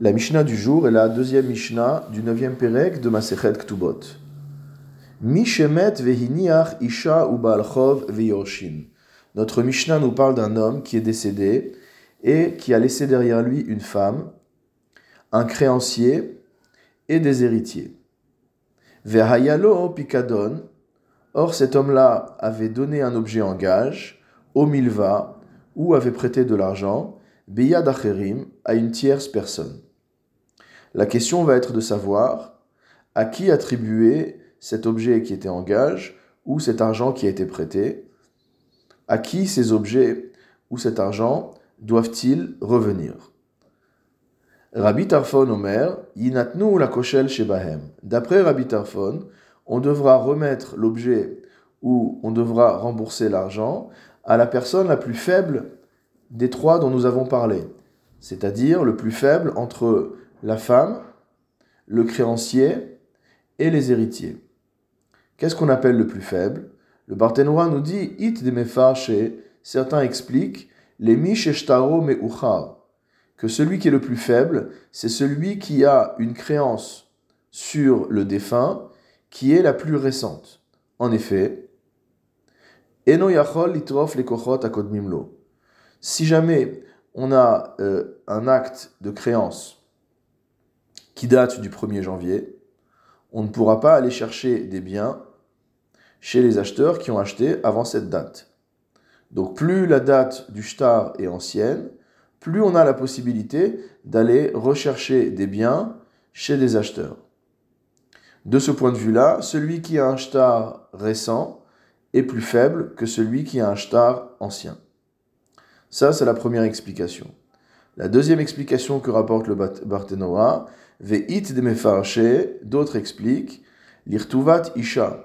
La Mishnah du jour est la deuxième Mishnah du neuvième Pérec de Masechet Ktubot. Mishemet vehiniach isha u baalchov veyorshin. Notre Mishnah nous parle d'un homme qui est décédé et qui a laissé derrière lui une femme, un créancier et des héritiers. Vehayalo pikadon. Or cet homme-là avait donné un objet en gage, au milva, ou avait prêté de l'argent, beyad acherim, à une tierce personne. La question va être de savoir à qui attribuer cet objet qui était en gage ou cet argent qui a été prêté, à qui ces objets ou cet argent doivent-ils revenir? Rabbi Tarfon Omer, Yinatnu la koshel shebahem. D'après Rabbi Tarfon, on devra remettre l'objet ou on devra rembourser l'argent à la personne la plus faible des trois dont nous avons parlé, c'est-à-dire le plus faible entre la femme, le créancier et les héritiers. Qu'est-ce qu'on appelle le plus faible? Le Barthénois nous dit It de certains expliquent les que celui qui est le plus faible, c'est celui qui a une créance sur le défunt qui est la plus récente. En effet, Eno Yachol Litrof Akodmimlo. Si jamais on a euh, un acte de créance qui date du 1er janvier, on ne pourra pas aller chercher des biens chez les acheteurs qui ont acheté avant cette date. Donc plus la date du shtar est ancienne, plus on a la possibilité d'aller rechercher des biens chez des acheteurs. De ce point de vue-là, celui qui a un shtar récent est plus faible que celui qui a un shtar ancien. Ça, c'est la première explication. La deuxième explication que rapporte le Barthénoa, Ve'it de mefarche, d'autres expliquent, l'irtuvat isha,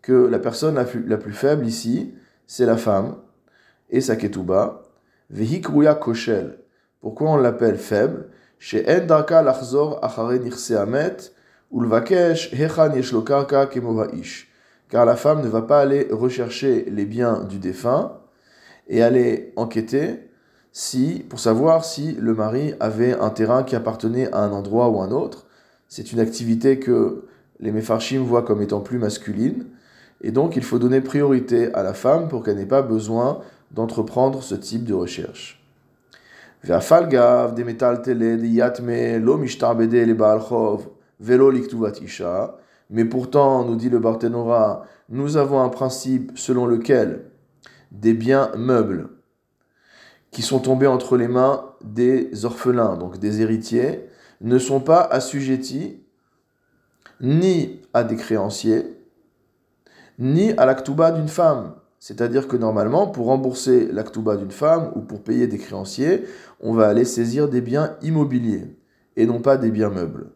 que la personne la plus, faible ici, c'est la femme, et sa ketuba, vehikruya koshel. Pourquoi on l'appelle faible? Chez endarka lachzor achare amet, ulvakesh hechan yeshlokarka ish. Car la femme ne va pas aller rechercher les biens du défunt et aller enquêter si, pour savoir si le mari avait un terrain qui appartenait à un endroit ou un autre. C'est une activité que les Mefarshim voient comme étant plus masculine. Et donc, il faut donner priorité à la femme pour qu'elle n'ait pas besoin d'entreprendre ce type de recherche. Mais pourtant, nous dit le Barthénora, nous avons un principe selon lequel des biens meubles qui sont tombés entre les mains des orphelins, donc des héritiers, ne sont pas assujettis ni à des créanciers, ni à l'actuba d'une femme. C'est-à-dire que normalement, pour rembourser l'actuba d'une femme ou pour payer des créanciers, on va aller saisir des biens immobiliers et non pas des biens meubles.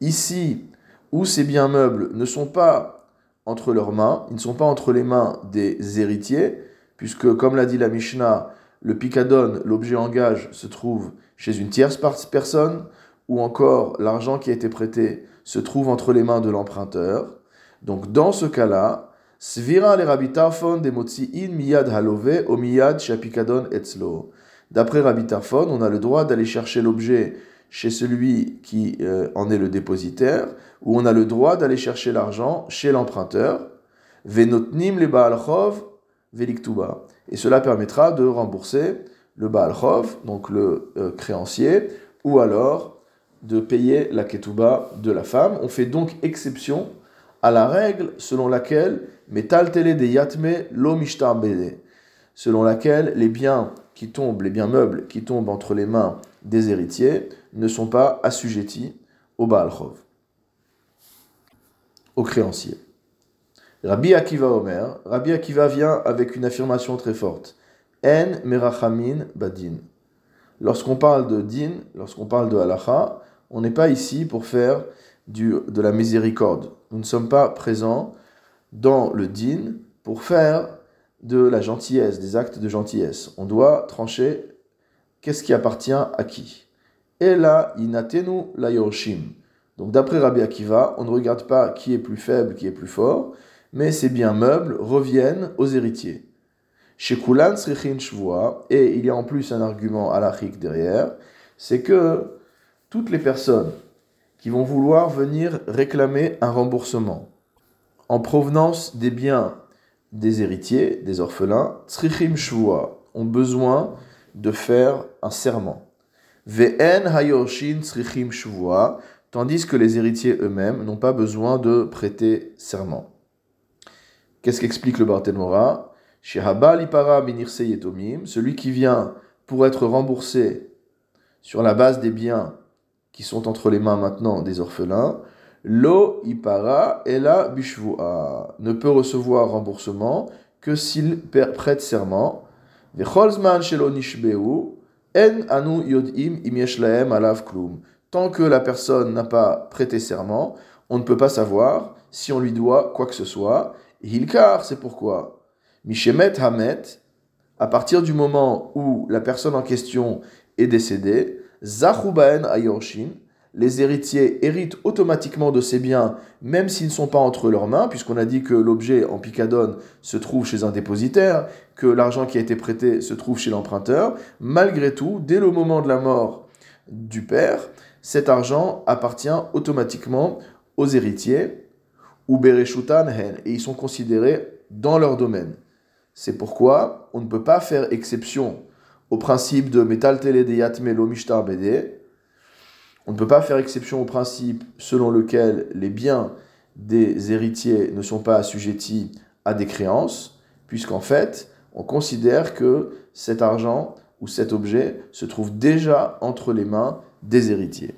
Ici, où ces biens meubles ne sont pas entre leurs mains, ils ne sont pas entre les mains des héritiers, puisque comme l'a dit la Mishnah, le picadon, l'objet en gage, se trouve chez une tierce personne, ou encore l'argent qui a été prêté se trouve entre les mains de l'emprunteur. Donc dans ce cas-là, Svira le Tarfon de in miyad halove o miyad shapikadon etzlo. D'après Rabbi Tarfon, on a le droit d'aller chercher l'objet chez celui qui euh, en est le dépositaire, où on a le droit d'aller chercher l'argent chez l'emprunteur, venotnim le veliktuba. Et cela permettra de rembourser le baalchov, donc le euh, créancier, ou alors de payer la ketuba de la femme. On fait donc exception à la règle selon laquelle de yatme lo selon laquelle les biens qui tombent, les biens meubles qui tombent entre les mains des héritiers ne sont pas assujettis au Baal au créancier. Rabbi Akiva Omer, Rabbi Akiva vient avec une affirmation très forte. En merachamin badin. Lorsqu'on parle de din, lorsqu'on parle de halacha, on n'est pas ici pour faire du, de la miséricorde. Nous ne sommes pas présents dans le din pour faire de la gentillesse, des actes de gentillesse. On doit trancher qu'est-ce qui appartient à qui? Et là, inatenu la yoshim. Donc d'après Rabbi Akiva, on ne regarde pas qui est plus faible, qui est plus fort, mais ces biens meubles reviennent aux héritiers. Chez Kulan et il y a en plus un argument halachique derrière, c'est que toutes les personnes qui vont vouloir venir réclamer un remboursement en provenance des biens des héritiers, des orphelins, tsrichim ont besoin de faire un serment. Ve'en hayorshin tsrichim shvua, tandis que les héritiers eux-mêmes n'ont pas besoin de prêter serment. Qu'est-ce qu'explique le Barthénora celui qui vient pour être remboursé sur la base des biens qui sont entre les mains maintenant des orphelins, lo ipara ela bishvua ne peut recevoir remboursement que s'il prête serment. Tant que la personne n'a pas prêté serment, on ne peut pas savoir si on lui doit quoi que ce soit. Hilkar, c'est pourquoi. Mishemet Hamet, à partir du moment où la personne en question est décédée, Zachubaen Ayorshin, les héritiers héritent automatiquement de ces biens, même s'ils ne sont pas entre leurs mains, puisqu'on a dit que l'objet en picadone se trouve chez un dépositaire, que l'argent qui a été prêté se trouve chez l'emprunteur. Malgré tout, dès le moment de la mort du père, cet argent appartient automatiquement aux héritiers, ou Bereshutan Hen, et ils sont considérés dans leur domaine. C'est pourquoi on ne peut pas faire exception au principe de Metal Tele de Yatmelo Mishtar Bede, on ne peut pas faire exception au principe selon lequel les biens des héritiers ne sont pas assujettis à des créances, puisqu'en fait, on considère que cet argent ou cet objet se trouve déjà entre les mains des héritiers.